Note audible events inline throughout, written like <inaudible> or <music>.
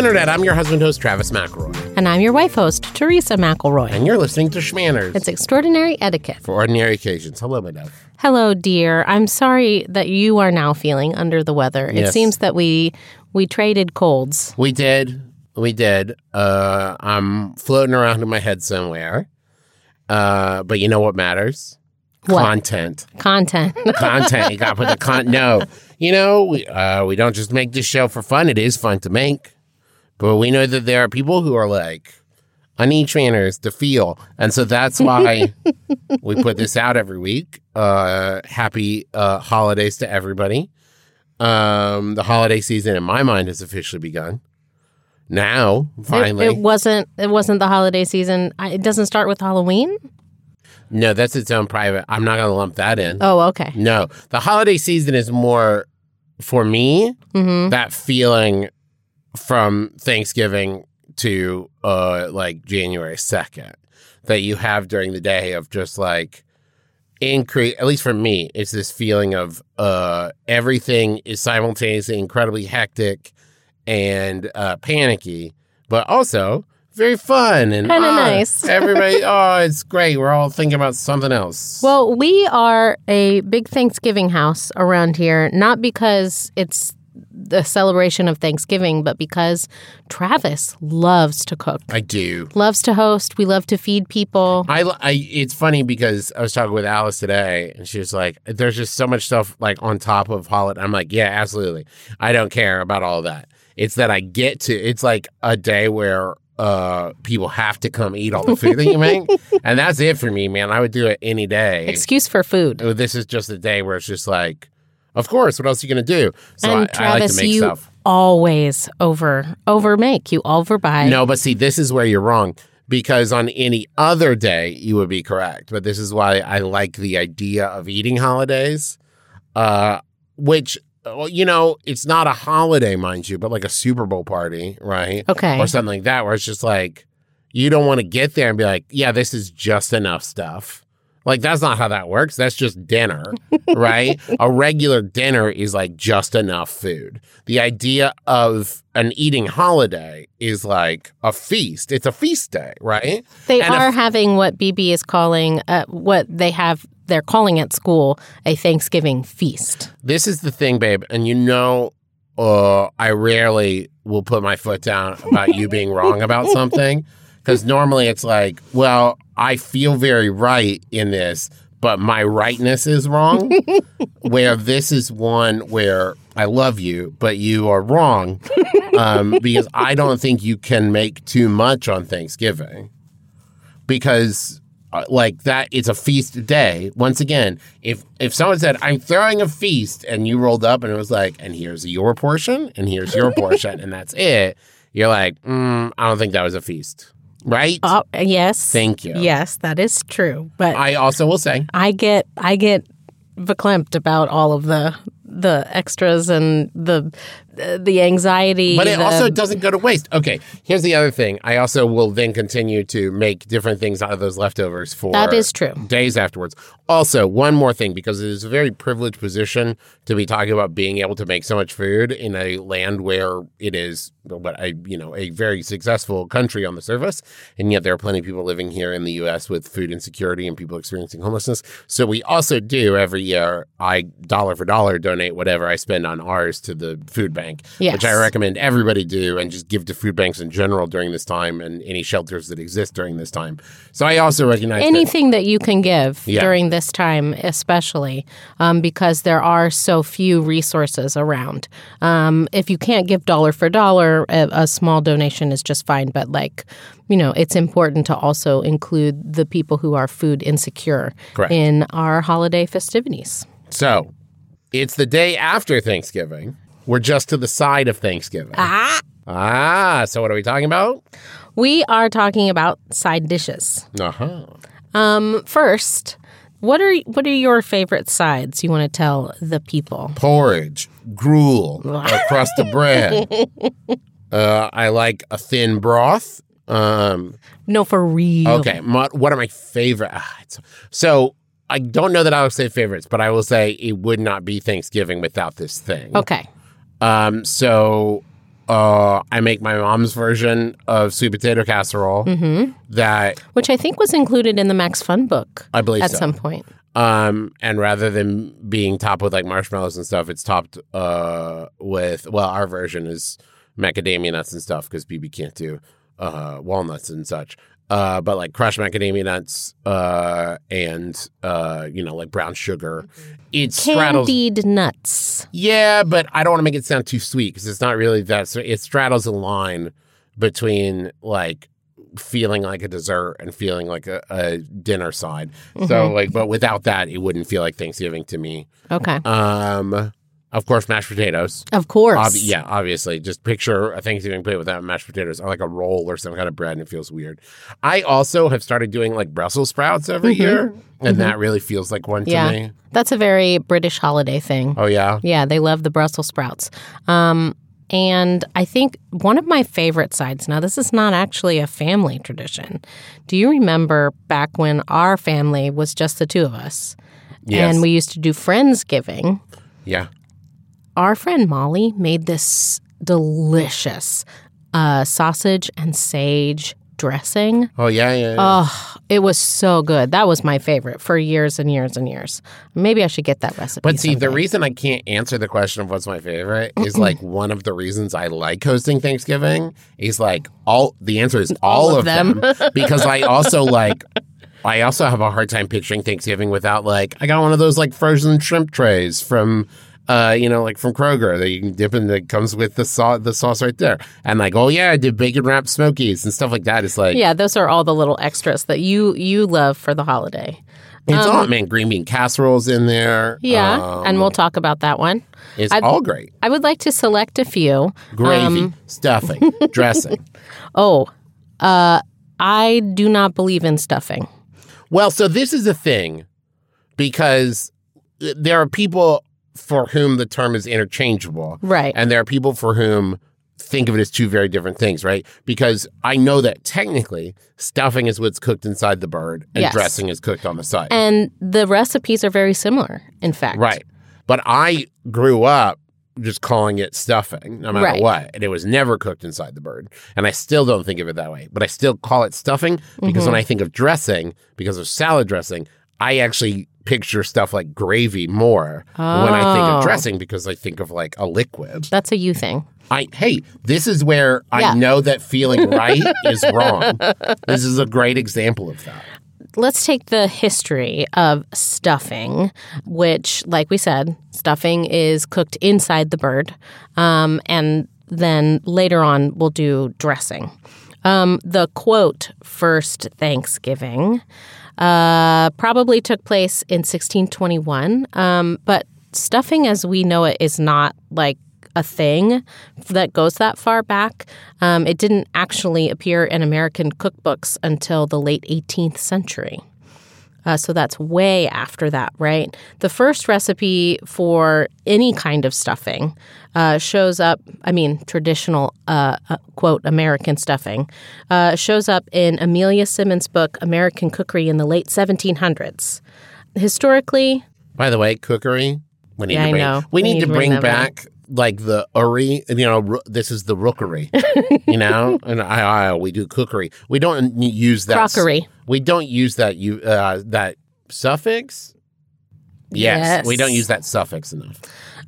Internet. I'm your husband host, Travis McElroy. And I'm your wife host, Teresa McElroy. And you're listening to Schmanners. It's extraordinary etiquette. For ordinary occasions. Hello, my dove. Hello, dear. I'm sorry that you are now feeling under the weather. It seems that we we traded colds. We did. We did. Uh, I'm floating around in my head somewhere. Uh, but you know what matters? What? Content. Content. <laughs> Content. You got to put the con. No, you know we uh, we don't just make this show for fun. It is fun to make, but we know that there are people who are like, I need trainers to feel, and so that's why <laughs> we put this out every week. Uh, happy uh, holidays to everybody. Um, the holiday season, in my mind, has officially begun. Now, finally, It, it wasn't. It wasn't the holiday season. I, it doesn't start with Halloween. no, that's its own private. I'm not going to lump that in. Oh, okay. No, the holiday season is more for me hmm that feeling from Thanksgiving to uh like January 2nd that you have during the day of just like increase at least for me it's this feeling of uh everything is simultaneously incredibly hectic and uh panicky but also very fun and Kinda ah, nice. <laughs> everybody oh it's great we're all thinking about something else Well, we are a big Thanksgiving house around here, not because it's the celebration of Thanksgiving, but because Travis loves to cook, I do. Loves to host. We love to feed people. I, I it's funny because I was talking with Alice today and she was like there's just so much stuff like on top of holiday. I'm like yeah absolutely. I don't care about all that. It's that I get to it's like a day where uh people have to come eat all the food that you make <laughs> and that's it for me man. I would do it any day. Excuse for food. Oh, this is just a day where it's just like of course what else are you gonna do so and I, I Travis, like to make you stuff always over over make. You overbuy. No, but see, this is where you're wrong because on any other day you would be correct. But this is why I like the idea of eating holidays, uh, which well, you know, it's not a holiday, mind you, but like a Super Bowl party, right? Okay. Or something like that, where it's just like you don't want to get there and be like, yeah, this is just enough stuff. Like that's not how that works. That's just dinner, <laughs> right? a regular dinner is like just enough food. The idea of an eating holiday is like a feast. It's a feast day, right? They and are having what BB is calling uh, what they have. They're calling at school a Thanksgiving feast. This is the thing, babe, and you know, uh, I rarely will put my foot down about you being wrong about <laughs> something because normally it's like, well, I feel very right in this, but my rightness is wrong. <laughs> where this is one where I love you, but you are wrong um, <laughs> because I don't think you can make too much on Thanksgiving. Because uh, like that it's a feast day. Once again if if someone said i'm throwing a feast and you rolled up and it was like and here's your portion and here's your portion and that's it you're like mm, i don't think that was a feast right Oh, yes. thank you Yes, that is true. But i also will say I get I get verklempt about all of the the extras and the the anxiety. But it the- also doesn't go to waste. Okay, here's the other thing. I also will then continue to make different things out of those leftovers for That is true. days afterwards. Also, one more thing because it is a very privileged position to be talking about being able to make so much food in a land where it is what I you know a very successful country on the surface, and yet there are plenty of people living here in the U.S. with food insecurity and people experiencing homelessness. So we also do every year. I dollar for dollar donate whatever I spend on ours to the food bank, Yes. which I recommend everybody do, and just give to food banks in general during this time and any shelters that exist during this time. So I also recognize that- anything that you can give Yeah. during this time, especially um, because there are so few resources around. Um, if you can't give dollar for dollar, a, a small donation is just fine. But like, you know, it's important to also include the people who are food insecure Correct. in our holiday festivities. So it's the day after Thanksgiving. We're just to the side of Thanksgiving. Ah. Ah, so what are we talking about? We are talking about side dishes. Uh huh. Um, first, what are what are your favorite sides? You want to tell the people? Porridge, gruel, a crust of bread. Uh, I like a thin broth. Um, No, for real. okay, my, what are my favorite? Ah, it's, so I don't know that I will say favorites, but I will say it would not be Thanksgiving without this thing. Okay. Um, so uh, I make my mom's version of sweet potato casserole. Mm-hmm. That Which I think was included in the Max Fun book I believe at so. some point. Um, and rather than being topped with like marshmallows and stuff, it's topped uh with well, our version is macadamia nuts and stuff because BB can't do uh walnuts and such. Uh, but like crushed macadamia nuts, uh, and uh, you know, like brown sugar. It straddles. Candied nuts. Yeah, but I don't want to make it sound too sweet because it's not really that. So it straddles a line between like feeling like a dessert and feeling like a, a dinner side. So like, but without that, it wouldn't feel like Thanksgiving to me. Okay. Um, of course, mashed potatoes. Of course. Ob- yeah, obviously. Just picture a Thanksgiving plate without mashed potatoes, or like a roll or some kind of bread, and it feels weird. I also have started doing like Brussels sprouts every year, and that really feels like one to me. That's a very British holiday thing. Oh yeah, Yeah, they love the Brussels sprouts. Um, and I think one of my favorite sides, now, this is not actually a family tradition. Do you remember back when our family was just the two of us? yes, And we used to do Friendsgiving. yeah. Our friend Molly made this delicious uh, sausage and sage dressing. Oh yeah, yeah. yeah. Oh, it was so good. That was my favorite for years and years and years. Maybe I should get that recipe. But see, the reason I can't answer the question of what's my favorite is like one of the reasons I like hosting Thanksgiving is like all the answer is all, of of them, <laughs> because I also like I also have a hard time picturing Thanksgiving without like I got one of those like frozen shrimp trays from uh, you know, like from Kroger that you can dip in that comes with the sauce the sauce right there. And like, oh yeah, I did bacon wrapped smokies and stuff like that. It's like Yeah, those are all the little extras that you you love for the holiday. it's all man, green bean casseroles in there. Um, Yeah, Um, and we'll talk about that one. it's I'd- all great. I would like to select a few. Gravy, Um, stuffing, <laughs> dressing. Oh, uh, I do not believe in stuffing. Well, so this is a thing because there are people for whom the term is interchangeable. Right. And there are people for whom think of it as two very different things, right? Because I know that technically stuffing is what's cooked inside the bird and Yes. dressing is cooked on the side. And the recipes are very similar, in fact. right. But I grew up just calling it stuffing no matter Right. what. And it was never cooked inside the bird. And I still don't think of it that way. But I still call it stuffing because Mm-hmm. when I think of dressing, because of salad dressing, I actually picture stuff like gravy more when I think Oh. of dressing because I think of like a liquid. That's a you thing. I hey, this is where Yeah. I know that feeling right <laughs> is wrong. This is a great example of that. Let's take the history of stuffing, which, like we said, stuffing is cooked inside the bird. Um, and then later on, we'll do dressing. Um, the quote, first Thanksgiving, uh, probably took place in 1621. Um, but stuffing as we know it is not like a thing that goes that far back. Um, it didn't actually appear in American cookbooks until the late 18th century. Uh, so that's way after that, right? The first recipe for any kind of stuffing uh, shows up, I mean, traditional, uh, uh, quote, American stuffing, uh, shows up in Amelia Simmons' book, American Cookery in the late 1700s. Historically, By the way, cookery. We need Yeah, to I bring, know. We, need, to bring, back. back like the uri. You know, this is the rookery. you know, <laughs> and I, I we do cookery. We don't use that. Crockery. We don't use that. You uh, that suffix. Yes, Yes. we don't use that suffix enough.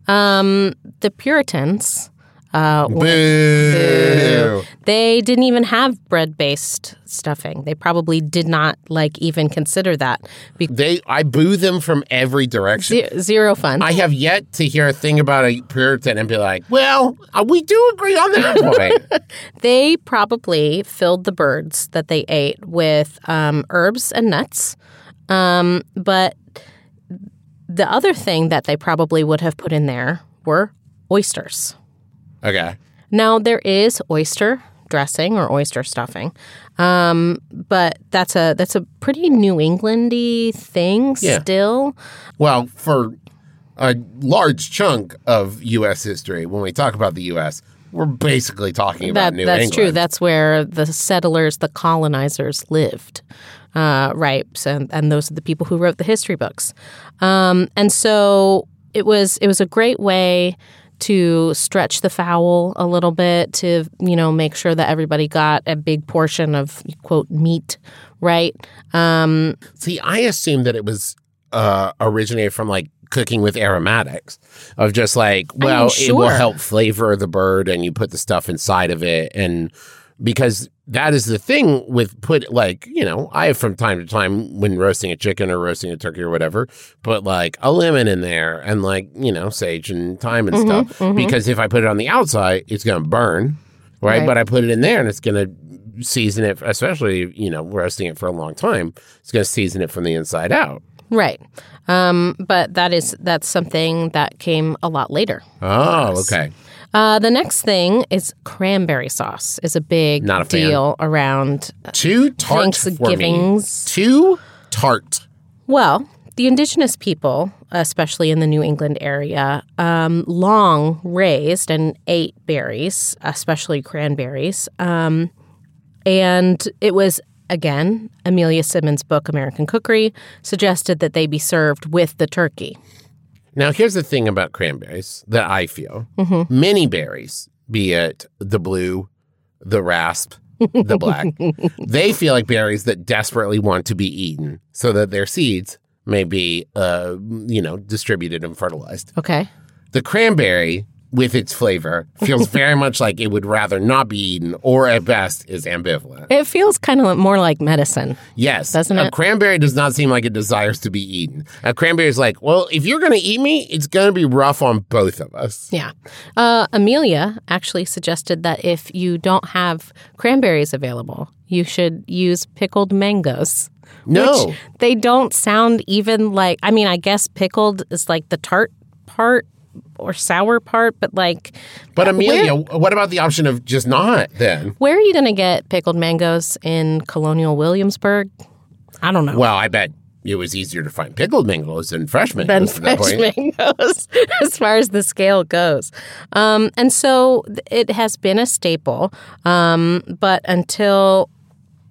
um, the Puritans, uh, Boo. they didn't even have bread based stuffing. They probably did not like even consider that. Be- They, I boo them from every direction. ze- zero fun. I have yet to hear a thing about a Puritan and be like, well, uh, we do agree on that point. <laughs> They probably filled the birds that they ate with um, herbs and nuts. Um, but the other thing that they probably would have put in there were oysters. Okay. Now, there is oyster dressing or oyster stuffing, um, but that's a that's a pretty New Englandy thing Yeah. still. Well, for a large chunk of U.S. history, when we talk about the U.S., we're basically talking about That New that's England. That's true. That's where the settlers, the colonizers, lived. Uh, right, so, and those are the people who wrote the history books. Um, and so it was it was a great way to stretch the fowl a little bit to you know make sure that everybody got a big portion of quote meat right um, See, I assumed that it was uh, originated from like cooking with aromatics of just like, well, it will help flavor the bird and you put the stuff inside of it. And because that is the thing with put like, you know, I have from time to time when roasting a chicken or roasting a turkey or whatever, put like a lemon in there and like, you know, sage and thyme and stuff. Because if I put it on the outside, it's going to burn. Right? Right. But I put it in there and it's going to season it, especially, you know, roasting it for a long time. It's going to season it from the inside out. right um, but that is that's something that came a lot later Oh, okay. Uh, the next thing is cranberry sauce is a big Not a fan. deal around Too tart. Thanksgivings. Too tart. Well, the indigenous people, especially in the New England area, um, long raised and ate berries, especially cranberries. Um, and it was, again, Amelia Simmons' book, American Cookery, suggested that they be served with the turkey. Now, here's the thing about cranberries that I feel Mm-hmm. many berries, be it the blue, the rasp, the black, <laughs> they feel like berries that desperately want to be eaten so that their seeds may be, uh, you know, distributed and fertilized. Okay. The cranberry, with its flavor, feels very much like it would rather not be eaten, or at best is ambivalent. It feels kind of more like medicine. Yes. Doesn't a it? cranberry does not seem like it desires to be eaten. A cranberry is like, well, if you're going to eat me, it's going to be rough on both of us. Yeah. Uh, Amelia actually suggested that if you don't have cranberries available, you should use pickled mangoes. No. They don't sound even like, I mean, I guess pickled is like the tart part or sour part, but like, But where- Amelia, what about the option of just not then? Where, are you going to get pickled mangoes in Colonial Williamsburg? I don't know. Well, I bet it was easier to find pickled mangoes than fresh than mangoes at that fresh point. <laughs> mangoes <laughs> as far as the scale goes. Um, and so it has been a staple, um, but until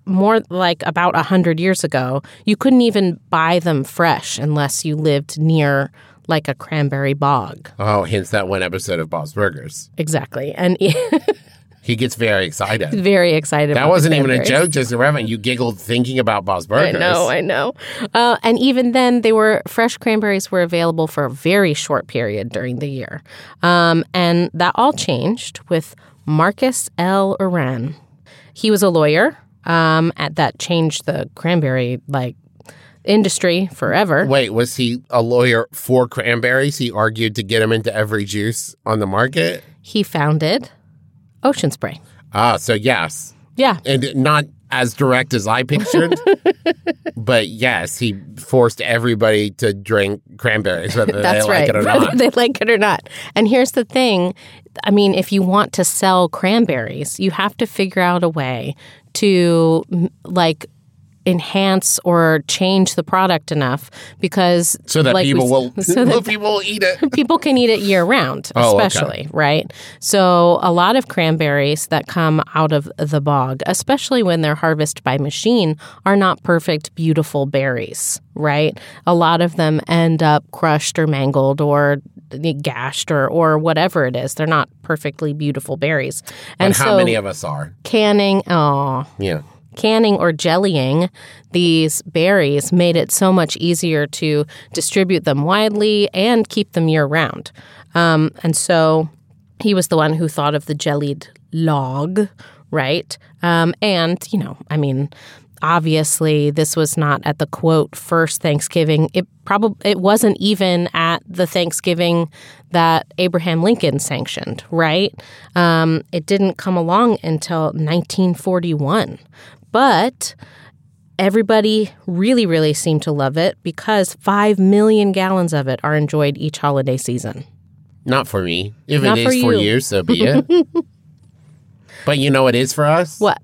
more like about 100 years ago, you couldn't even buy them fresh unless you lived near like a cranberry bog. Oh, hence that one episode of Bob's Burgers. Exactly. And <laughs> He gets very excited. very excited That wasn't even a joke, just irrelevant. You giggled thinking about Bob's Burgers. I know, I know. Uh, and even then, they were fresh cranberries were available for a very short period during the year, um, and that all changed with Marcus L. Urann. He was a lawyer um, at that changed the cranberry like industry forever. Wait, was he a lawyer for cranberries? He argued to get him into every juice on the market? He founded Ocean Spray. Ah, so yes. Yeah, and not as direct as I pictured. <laughs> but yes, he forced everybody to drink cranberries, whether That's they right. like it or <laughs> Whether not. they like it or not. And here's the thing I mean, if you want to sell cranberries, you have to figure out a way to like enhance or change the product enough because So that like people s- will, <laughs> so that <laughs> people will eat it. <laughs> people can eat it year round, Oh, okay. especially, right? So, a lot of cranberries that come out of the bog, especially when they're harvested by machine, are not perfect, beautiful berries, right? A lot of them end up crushed or mangled or gashed or, or whatever it is. They're not perfectly beautiful berries. And And how so, many of us are? canning, oh, Yeah. Canning or jellying these berries made it so much easier to distribute them widely and keep them year round. Um, and so he was the one who thought of the jellied log, right? Um, and, you know, I mean, obviously this was not at the quote first Thanksgiving. It probably it wasn't even at the Thanksgiving that Abraham Lincoln sanctioned, right? Um, it didn't come along until 1941, but everybody really, really seemed to love it because five million gallons of it are enjoyed each holiday season. Not for me. If Not it for is for you. you, so be it. <laughs> but you know what is for us? What?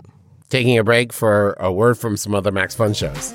Taking a break for a word from some other Max Fun shows.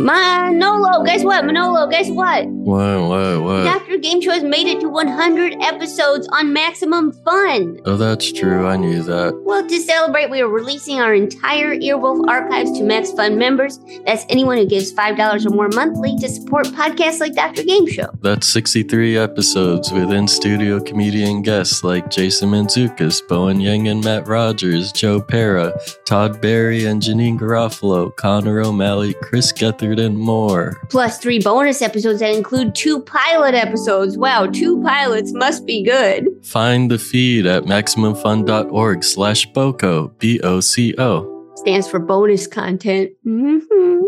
Manolo, guess what? Manolo, guess what? What? What? What? Game Show has made it to 100 episodes on Maximum Fun. Oh, that's true. I knew that. Well, to celebrate, we are releasing our entire Earwolf archives to Max Fun members. That's anyone who gives $5 or more monthly to support podcasts like Dr. Game Show. That's 63 episodes with in studio comedian guests like Jason Mantzoukas, Bowen Yang and Matt Rogers, Joe Pera, Todd Barry and Janeane Garofalo, Connor O'Malley, Chris Gethard, and more. Plus, three bonus episodes that include two pilot episodes. Wow, two pilots must be good. Find the feed at MaximumFun.org slash BOCO, B-O-C-O. Stands for bonus content. Mm-hmm.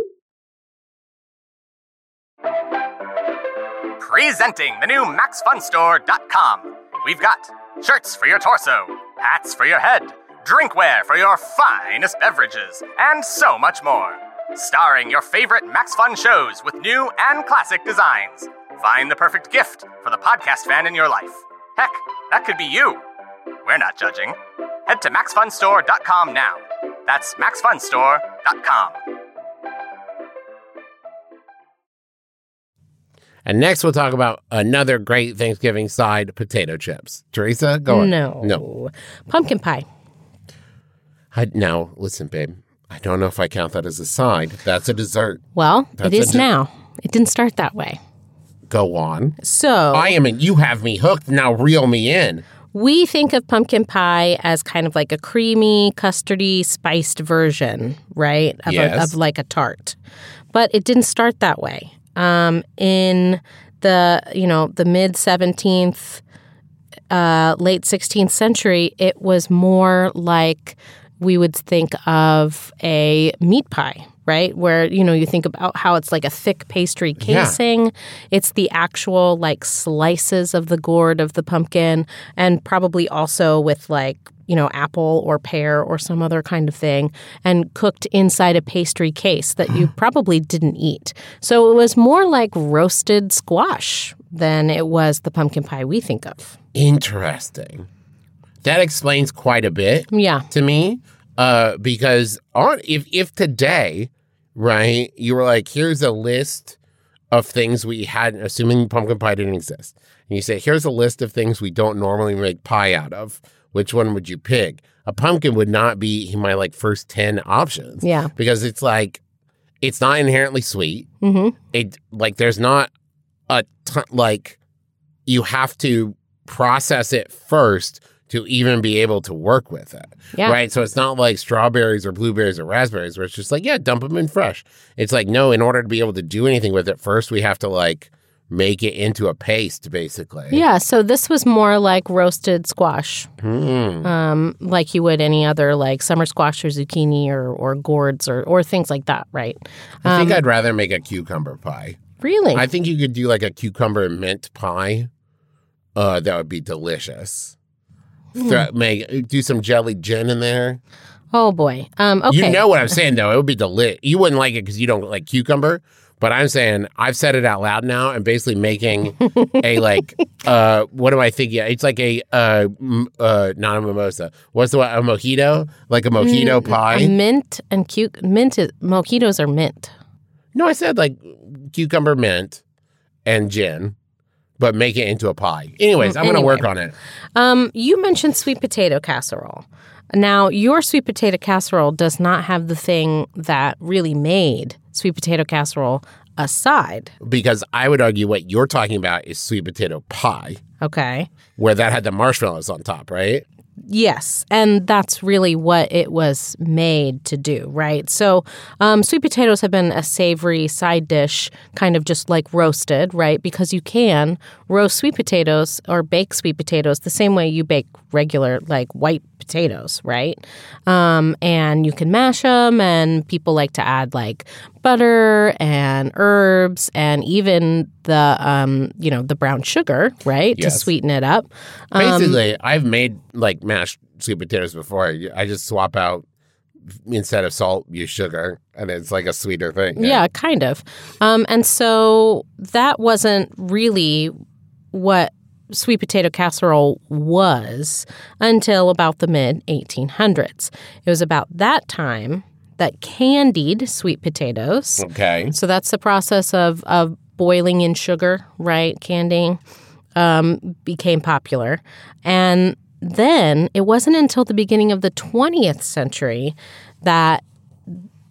Presenting the new MaxFunStore.com. We've got shirts for your torso, hats for your head, drinkware for your finest beverages, and so much more. Starring your favorite Max Fun shows with new and classic designs. Find the perfect gift for the podcast fan in your life. Heck, that could be you. We're not judging. Head to MaxFunStore.com now. That's MaxFunStore.com. And next, we'll talk about another great Thanksgiving side potato chips. Teresa, go on. No. No. Pumpkin pie. I, now, listen, babe. I don't know if I count that as a side. That's a dessert. Well, That's it a di- now. It didn't start that way. Go on. So I am in. You have me hooked. Now reel me in. we think of pumpkin pie as kind of like a creamy, custardy, spiced version, right? Of, Yes. a, of like a tart. But it didn't start that way. Um, in the you know the mid seventeenth, uh, late sixteenth century, it was more like we would think of a meat pie. Right, where you know you think about how it's like a thick pastry Yeah. casing, it's the actual like slices of the gourd of the pumpkin, and probably also with like you know apple or pear or some other kind of thing, and cooked inside a pastry case that you <gasps> probably didn't eat. So it was more like roasted squash than it was the pumpkin pie we think of. Interesting. That explains quite a bit Yeah, to me. Uh, because on if if today, right, you were like, here's a list of things we hadn't, assuming pumpkin pie didn't exist, and you say, here's a list of things we don't normally make pie out of. Which one would you pick? A pumpkin would not be my like first ten options. Yeah. because it's like it's not inherently sweet. hmm it like there's not a ton like you have to process it first to even be able to work with it Yeah. right so it's not like strawberries or blueberries or raspberries where it's just like yeah dump them in fresh it's like no in order to be able to do anything with it first we have to like make it into a paste basically Yeah, so this was more like roasted squash, Hmm. um, like you would any other like summer squash or zucchini or, or gourds or, or things like that, right? i think i'd rather make a cucumber pie Really? i think you could do like a cucumber mint pie uh that would be delicious. Throw- make do some jelly gin in there oh boy. Um, okay. You know what I'm saying, though. It would be delit. You wouldn't like it because you don't like cucumber. But I'm saying I've said it out loud now. and basically making a <laughs> like uh what am I thinking? It's like a uh, m- uh not a mimosa. What's the one? A mojito? Like a mojito pie? A mint and cu- mint is, mojitos are mint. no, I said like cucumber mint and gin, but make it into a pie. Anyways, I'm gonna Anyway. work on it. Um, you mentioned sweet potato casserole. Now, your sweet potato casserole does not have the thing that really made sweet potato casserole a side. Because I would argue what you're talking about is sweet potato pie, Okay. where that had the marshmallows on top, right? Yes, and that's really what it was made to do, right? So, um, sweet potatoes have been a savory side dish, kind of just like roasted, right? Because you can roast sweet potatoes or bake sweet potatoes the same way you bake regular, like white potatoes, right? Um, and you can mash them, and people like to add like butter and herbs and even the, um, you know, the brown sugar, right, to sweeten it up. Basically, I've made like mashed sweet potatoes before. I just swap out instead of salt, use sugar, and it's like a sweeter thing. Yeah, kind of. Um, and so that wasn't really what sweet potato casserole was until about the mid 1800s. It was about that time that candied sweet potatoes. Okay. So that's the process of, of boiling in sugar, right? Candying. um, became popular. And then it wasn't until the beginning of the 20th century that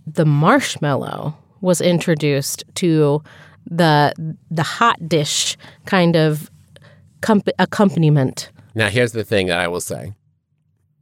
the marshmallow was introduced to the the hot dish kind of comp- accompaniment. Now, here's the thing that I will say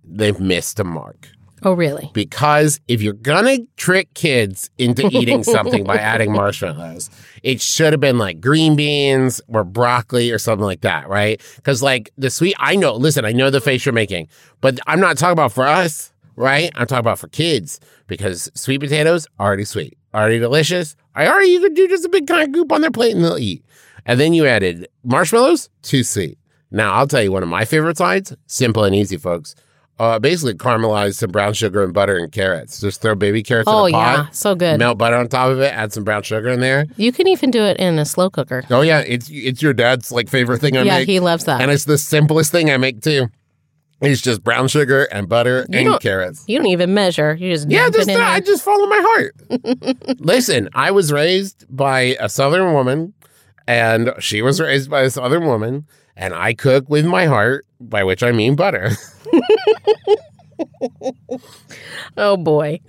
they've missed a mark. Oh, really? Because if you're gonna trick kids into eating something by adding <laughs> marshmallows, it should have been like green beans or broccoli or something like that, right? Because like the sweet, I know. Listen, I know the face you're making, but I'm not talking about for us, right? I'm talking about for kids because sweet potatoes already sweet, already delicious. I already you could do just a big kind of goop on their plate and they'll eat. And then you added marshmallows, too sweet. Now I'll tell you one of my favorite sides, simple and easy, folks. Uh, basically caramelize some brown sugar and butter and carrots. Just throw baby carrots Oh, in a pot. yeah. So good. Melt butter on top of it. Add some brown sugar in there. You can even do it in a slow cooker. Oh yeah, it's it's your dad's like favorite thing I yeah, make, he loves that. and it's the simplest thing I make too. It's just brown sugar and butter You and carrots. you don't even measure. You just Yeah, just it in I there. just follow my heart. <laughs> Listen, I was raised by a Southern woman, and she was raised by this other woman, and I cook with my heart, by which I mean butter. <laughs> Oh boy.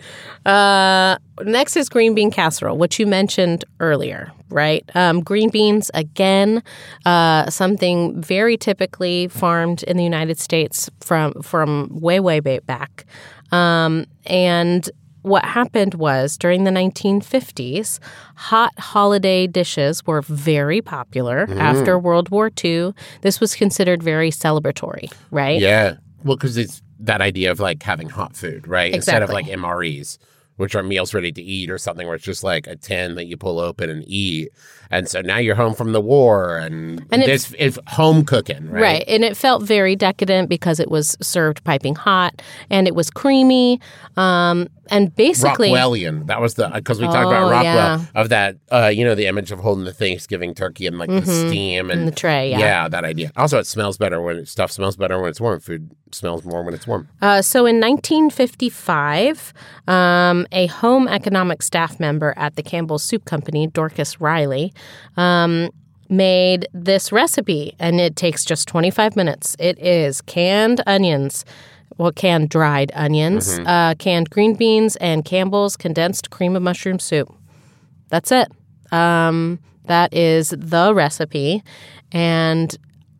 Uh, next is green bean casserole, which you mentioned earlier, right? Um, green beans, again, uh, something very typically farmed in the United States from from way way back. Um, and what happened was during the 1950s, hot holiday dishes were very popular. After World War II, this was considered very celebratory, right? yeah, well, because it's that idea of like having hot food, right? Instead of like MREs, which are meals ready to eat, or something where it's just like a tin that you pull open and eat. And so now you're home from the war, and, And this is home cooking, right? Right. And it felt very decadent because it was served piping hot and it was creamy. Um, and basically, Rockwellian. That was the because we talked about Oh, Rockwell yeah. of that. Uh, you know, the image of holding the Thanksgiving turkey and like the steam and in the tray, yeah. that idea. Also, it smells better when it, stuff smells better when it's warm. Food smells more when it's warm. Uh, so in 1955, um, a home economic staff member at the Campbell's Soup Company, Dorcas Reilly, um, made this recipe, and it takes just 25 minutes. It is canned onions. Well, canned dried onions, uh, canned green beans, and Campbell's condensed cream of mushroom soup. That's it. Um, that is the recipe. And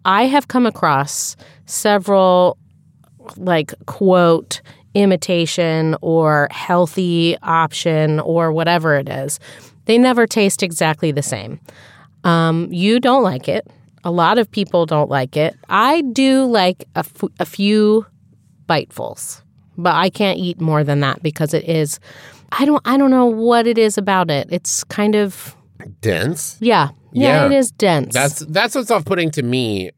I have come across several like quote imitation or healthy option or whatever it is. They never taste exactly the same. Um, you don't like it. A lot of people don't like it. I do like a, f- a few bitefuls, but I can't eat more than that because it is. I don't. I don't know what it is about it. It's kind of Dense. yeah. Yeah, Yeah. it is dense. That's that's what's off putting to me.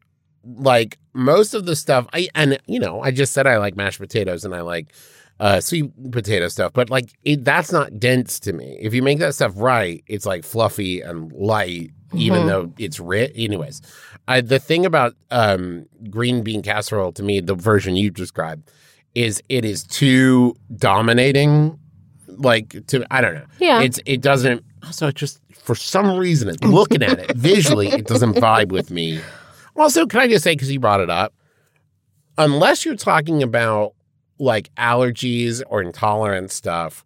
Like most of the stuff, I and you know, I just said I like mashed potatoes and I like uh, sweet potato stuff, but like it, that's not dense to me. If you make that stuff right, it's like fluffy and light, even Mhm. though it's rich. Anyways, I, the thing about um, green bean casserole to me, the version you described, is it is too dominating. Like to, I don't know. Yeah. it's it doesn't. Also, it just for some reason, looking at it visually, it doesn't vibe with me. Also, can I just say because you brought it up, unless you're talking about like allergies or intolerance stuff,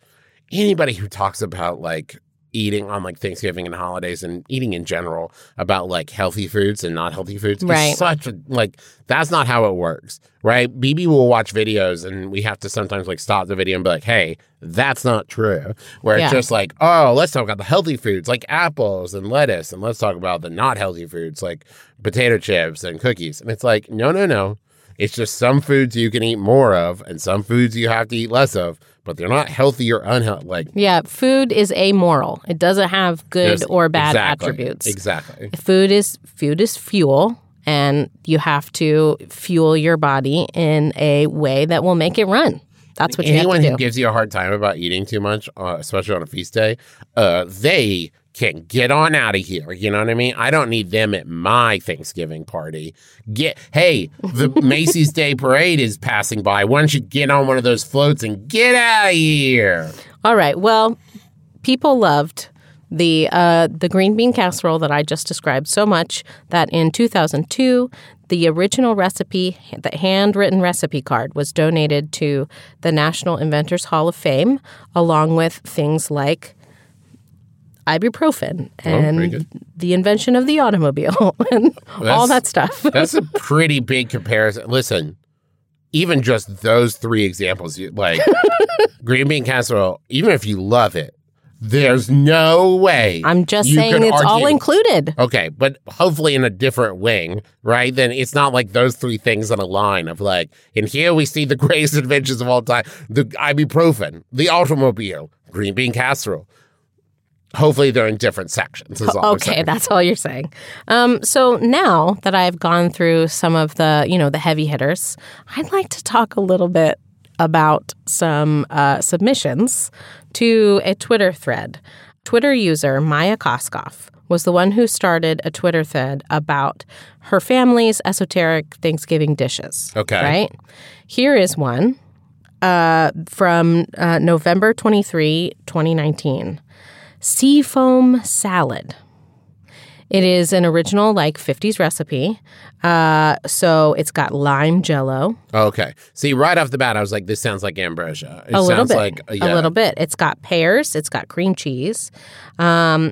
anybody who talks about like eating on like Thanksgiving and holidays and eating in general about like healthy foods and not healthy foods Right. is such a like that's not how it works, right? BB will watch videos and we have to sometimes like stop the video and be like, hey, that's not true. Where Yeah. it's just like, oh, let's talk about the healthy foods like apples and lettuce, and let's talk about the not healthy foods like potato chips and cookies. And it's like, no, no, no. It's just some foods you can eat more of and some foods you have to eat less of, but they're not healthy or unhealthy. Like yeah. Food is amoral. It doesn't have good or bad exactly, attributes. Exactly. food is food is fuel and you have to fuel your body in a way that will make it run that's what you Anyone have to who gives you a hard time about eating too much, uh, especially on a feast day, uh, they can get on out of here. You know what I mean? I don't need them at my Thanksgiving party. Get hey, the <laughs> Macy's Day Parade is passing by. Why don't you get on one of those floats and get out of here? all right well people loved The uh, the green bean casserole that I just described so much that in 2002 the original recipe, the handwritten recipe card, was donated to the National Inventors Hall of Fame, along with things like ibuprofen Oh, and good. the invention of the automobile <laughs> and all that stuff. <laughs> That's a pretty big comparison. Listen, even just those three examples, like <laughs> green bean casserole, even if you love it, there's no way. I'm just saying it's all included. Okay, but hopefully in a different wing, right? Then it's not like those three things on a line of like, and here we see the greatest inventions of all time: the ibuprofen, the automobile, green bean casserole. Hopefully they're in different sections. Okay, that's all you're saying. Um, so now that I've gone through some of the, you know, the heavy hitters, I'd like to talk a little bit about some uh, submissions to a Twitter thread. Twitter user Maya Koskoff was the one who started a Twitter thread about her family's esoteric Thanksgiving dishes. Okay. Right? Here is one uh, from uh, November 23, 2019 seafoam salad. It is an original, like 50s recipe. Uh, so it's got lime jello, Okay. See, right off the bat, I was like, this sounds like ambrosia. It a little sounds bit. like uh, yeah. A little bit. It's got pears, it's got cream cheese, um,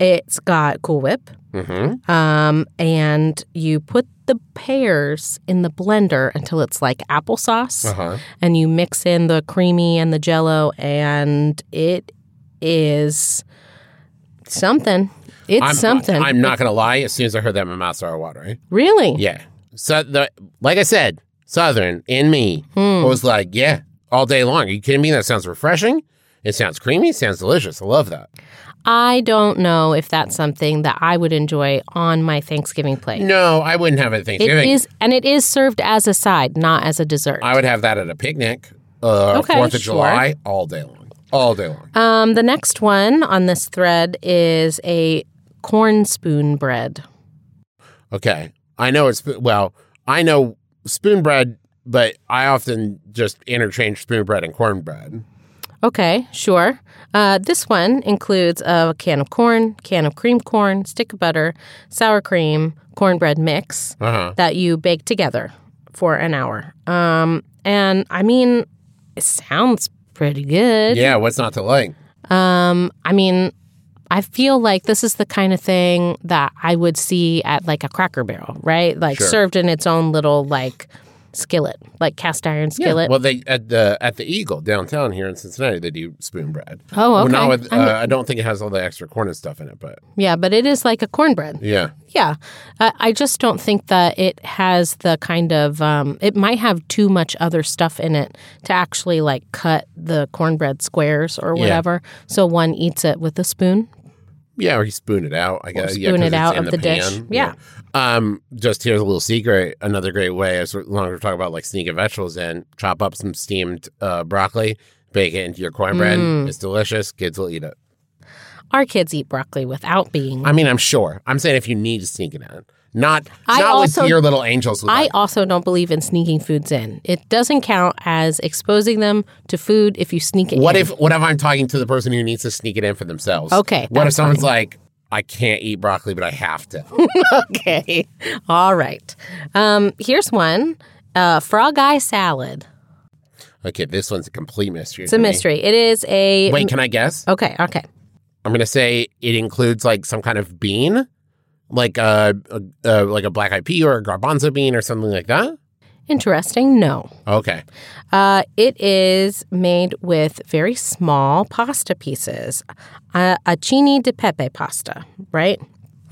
it's got Cool Whip. Mhm. Um, and you put the pears in the blender until it's like applesauce. Uh-huh. and you mix in the creamy and the jello, and it is something. It's I'm, something. I'm not going to lie. As soon as I heard that, my mouth started watering. really. Yeah. So, the, like I said, Southern in me Hmm. was like, yeah, all day long. Are you kidding me? That sounds refreshing. It sounds creamy. It sounds delicious. I love that. I don't know if that's something that I would enjoy on my Thanksgiving plate. No, I wouldn't have it at It Thanksgiving. It is, and it is served as a side, not as a dessert. I would have that at a picnic, uh, Okay, Fourth of sure. July, all day long. All day long. um, the next one on this thread is a corn spoon bread. Okay. I know it's, well, I know spoon bread, but I often just interchange spoon bread and cornbread. Okay, sure. Uh, this one includes a can of corn, can of cream corn, stick of butter, sour cream, cornbread mix Uh huh. that you bake together for an hour. Um, and I mean, it sounds pretty good. Yeah, what's not to like? Um, I mean, I feel like this is the kind of thing that I would see at like a Cracker Barrel, right? Like Sure. served in its own little like skillet, like cast iron skillet. Well, they at the at the Eagle downtown here in Cincinnati, they do spoon bread. Oh, Well, okay. not with, uh, I'm- don't think it has all the extra corn and stuff in it, but yeah, but it is like a cornbread. yeah. Yeah, I I just don't think that it has the kind of. Um, it might have too much other stuff in it to actually like cut the cornbread squares or Yeah. whatever. So one eats it with a spoon. Yeah, or you spoon it out. I guess. yeah, spoon 'cause it out of the dish. pan. Yeah. Um, just here's a little secret. Another great way, as long as we're talking about like sneaking vegetables in, chop up some steamed uh, broccoli, bake it into your cornbread. Mm. It's delicious. Kids will eat it. Our kids eat broccoli without being. I mean, I'm sure. I'm saying if you need to sneak it in, not I not also- with your little angels. With I like- also don't believe in sneaking foods in. It doesn't count as exposing them to food if you sneak it What in. if what if I'm talking to the person who needs to sneak it in for themselves? Okay, What if someone's fine. like, I can't eat broccoli, but I have to. <laughs> okay. All right. Um, here's one uh, frog eye salad. okay, this one's a complete mystery. It's a to me. mystery. It is a. Wait, can I guess? Okay, okay. I'm gonna say it includes like some kind of bean, like a, a, a like a black eyed pea or a garbanzo bean or something like that. Interesting. No. Okay, Uh, it is made with very small pasta pieces, uh, acini di pepe pasta, right?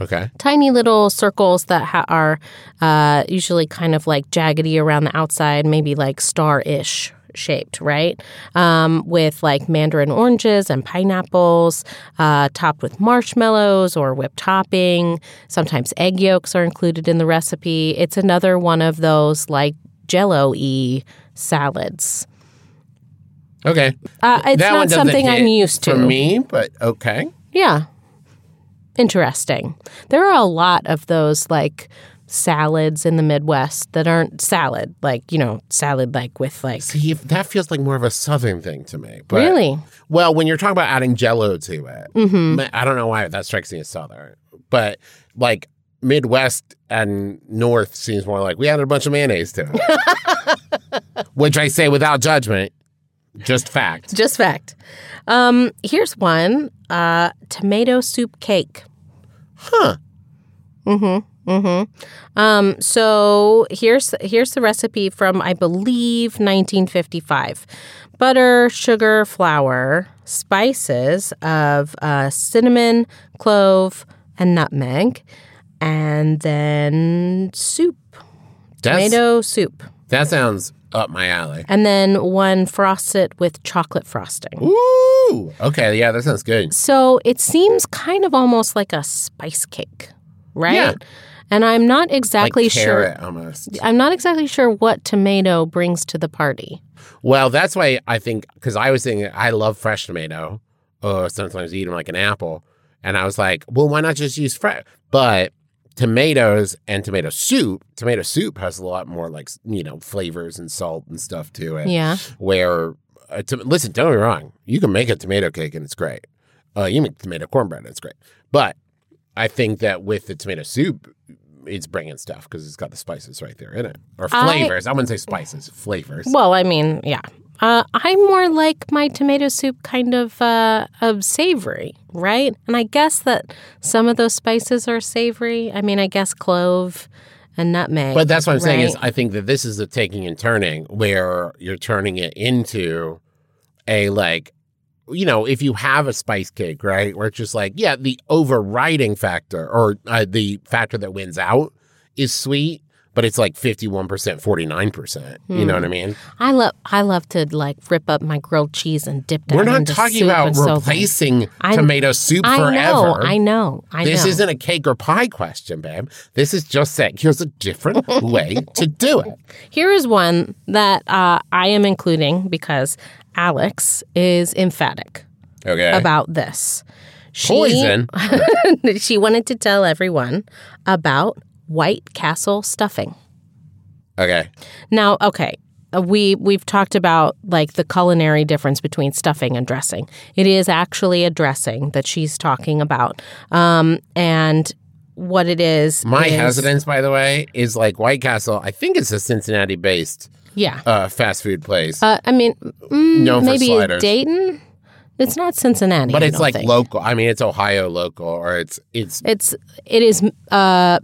okay, Tiny little circles that ha- are uh, usually kind of like jaggedy around the outside, maybe like star ish shaped, right? Um, with like mandarin oranges and pineapples, uh, topped with marshmallows or whipped topping. Sometimes egg yolks are included in the recipe. It's another one of those like jello y salads. okay. Uh, it's that not something I'm used to. for me, but okay. Yeah. Interesting. There are a lot of those like salads in the Midwest that aren't salad, like, you know, salad like with like. See, that feels like more of a southern thing to me. But, Really? Well, when you're talking about adding jello to it, Mm-hmm. I don't know why that strikes me as southern. But like Midwest and North seems more like we added a bunch of mayonnaise to it. <laughs> Which I say without judgment, just fact. Just fact. Um, here's one uh, tomato soup cake. Huh. Mm-hmm. Mm-hmm. Um, so here's here's the recipe from I believe 1955. Butter, sugar, flour, spices of uh, cinnamon, clove, and nutmeg, and then soup, That's, tomato soup, that sounds up my alley. and then one frosted with chocolate frosting. Ooh. Okay, yeah, that sounds good. So it seems kind of almost like a spice cake, right? Yeah. And I'm not exactly like sure. almost. I'm not exactly sure what tomato brings to the party. Well, that's why I think because I was thinking I love fresh tomato. Or sometimes eat them like an apple, and I was like, well, why not just use fresh? But tomatoes and tomato soup, tomato soup has a lot more like you know flavors and salt and stuff to it. Yeah. Where, uh, to, listen, don't get me wrong, you can make a tomato cake and it's great. Uh, you make tomato cornbread and it's great. But I think that with the tomato soup, it's bringing stuff because it's got the spices right there in it or flavors. I, wouldn't say spices, flavors. Well, I mean, yeah. Uh, I'm more like my tomato soup kind of uh, of savory, right? And I guess that some of those spices are savory. I mean, I guess clove and nutmeg. But that's what I'm saying is? I think that this is a taking and turning where you're turning it into a like you know, if you have a spice cake, right, where it's just like, yeah, the overriding factor or uh, the factor that wins out is sweet, but it's like 51%, 49%. You know what I Hmm. mean? I love I love to like rip up my grilled cheese and dip that We're not talking about so replacing I- tomato soup forever. I forever. know, I know, I this know. isn't a cake or pie question, babe. This is just saying here's a different <laughs> way to do it. Here is one that uh, I am including because Alex is emphatic Okay. about this. She, Poison. <laughs> she wanted to tell everyone about White Castle stuffing. Okay. Now, okay, uh, we we've talked about like the culinary difference between stuffing and dressing. It is actually a dressing that she's talking about, um, and what it is. My is- hesitance, by the way, is like White Castle. I think it's a Cincinnati based Yeah, uh, fast food place. uh, I mean, mm, Known for maybe sliders. Dayton. It's not Cincinnati, but it's like think. local. I mean, it's Ohio local, or it's it's It's it is uh,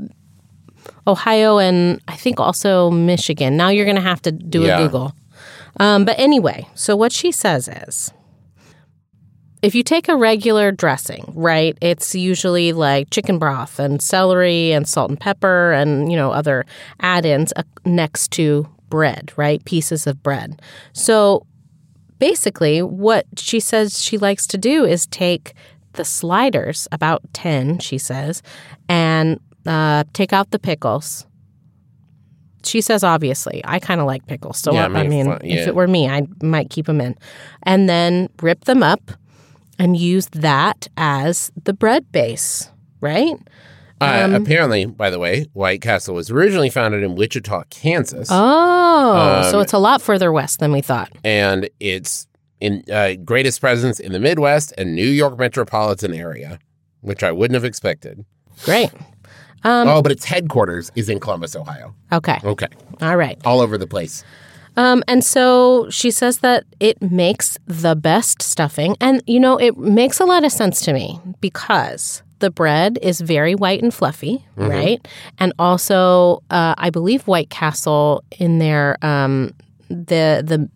Ohio and I think also Michigan. Now you're going to have to do Yeah. a Google. Um, but anyway, so what she says is if you take a regular dressing, right, it's usually like chicken broth and celery and salt and pepper and, you know, other add ins uh, next to bread, right? Pieces of bread. So basically, what she says she likes to do is take the sliders, about 10, she says, and uh, take out the pickles. She says, obviously, I kind of like pickles. So, Yeah, I I mean, mean, fine, if it were me, I might keep them in. And then rip them up and use that as the bread base, right? uh, Um, apparently. By the way, White Castle was originally founded in Wichita, Kansas, Oh, so Um, it's a lot further west than we thought. and it's in uh, greatest presence in the Midwest and New York metropolitan area, which I wouldn't have expected. Great. Um, oh, but its headquarters is in Columbus, Ohio. Okay. Okay, All right. all over the place. Um, and so she says that it makes the best stuffing. And, you know, it makes a lot of sense to me because the bread is very white and fluffy, right? And also, uh, I believe White Castle in their, um, the, the,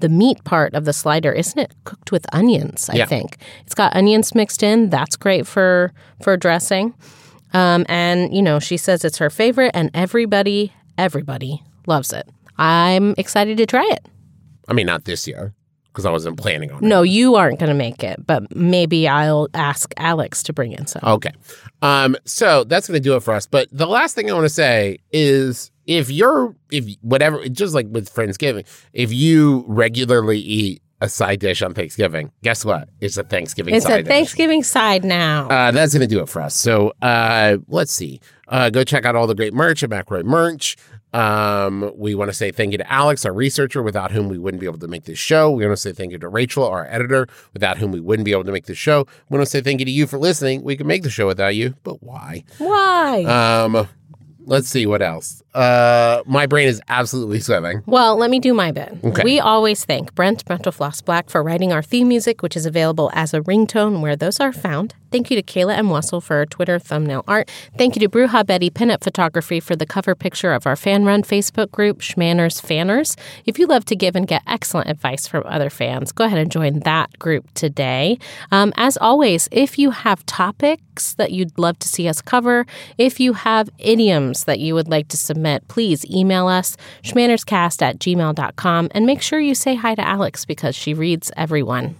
the meat part of the slider isn't it cooked with onions i Yeah. think it's got onions mixed in that's great for for dressing um, and you know she says it's her favorite and everybody everybody loves it i'm excited to try it I mean, not this year because I wasn't planning on it. no you aren't going to make it but maybe i'll ask alex to bring in some Okay. Um, so that's going to do it for us. But the last thing I want to say is if you're, if whatever, just like with Friendsgiving, if you regularly eat a side dish on Thanksgiving. Guess what? It's a Thanksgiving It's side a dish. Thanksgiving side now. Uh, that's going to do it for us. So uh, let's see. Uh, go check out all the great merch at McElroy Merch. Um, we want to say thank you to Alex, our researcher, without whom we wouldn't be able to make this show. We want to say thank you to Rachel, our editor, without whom we wouldn't be able to make this show. We want to say thank you to you for listening. We can make the show without you, but why? Why? Um, let's see what else. Uh, my brain is absolutely swimming. Well, let me do my bit. Okay. We always thank Brent Mental Black for writing our theme music, which is available as a ringtone where those are found. Thank you to Kayla M. Wessel for our Twitter thumbnail art. Thank you to Bruja Betty Pinup Photography for the cover picture of our fan run Facebook group, Schmanners Fanners. If you love to give and get excellent advice from other fans, go ahead and join that group today. Um, as always, if you have topics that you'd love to see us cover, if you have idioms that you would like to submit, please email us, schmannerscast at gmail.com, and make sure you say hi to Alex because she reads everyone.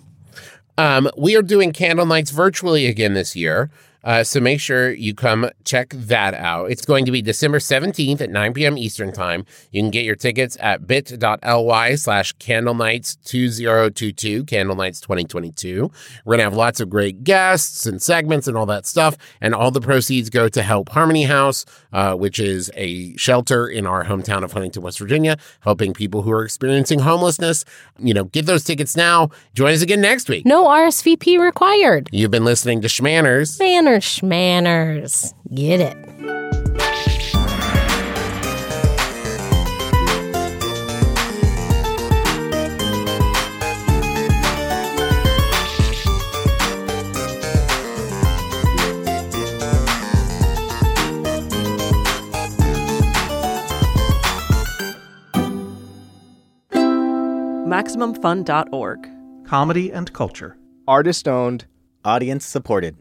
Um, we are doing candle nights virtually again this year. Uh, so make sure you come check that out. It's going to be December 17th at 9 p.m. Eastern Time. You can get your tickets at bit.ly slash candle nights 2022, candle nights 2022. We're going to have lots of great guests and segments and all that stuff. And all the proceeds go to help Harmony House, uh, which is a shelter in our hometown of Huntington, West Virginia, helping people who are experiencing homelessness. You know, get those tickets now. Join us again next week. No RSVP required. You've been listening to Schmanners. Manners, schmanners. Get it. MaximumFun.org. Comedy and culture. Artist owned, audience supported.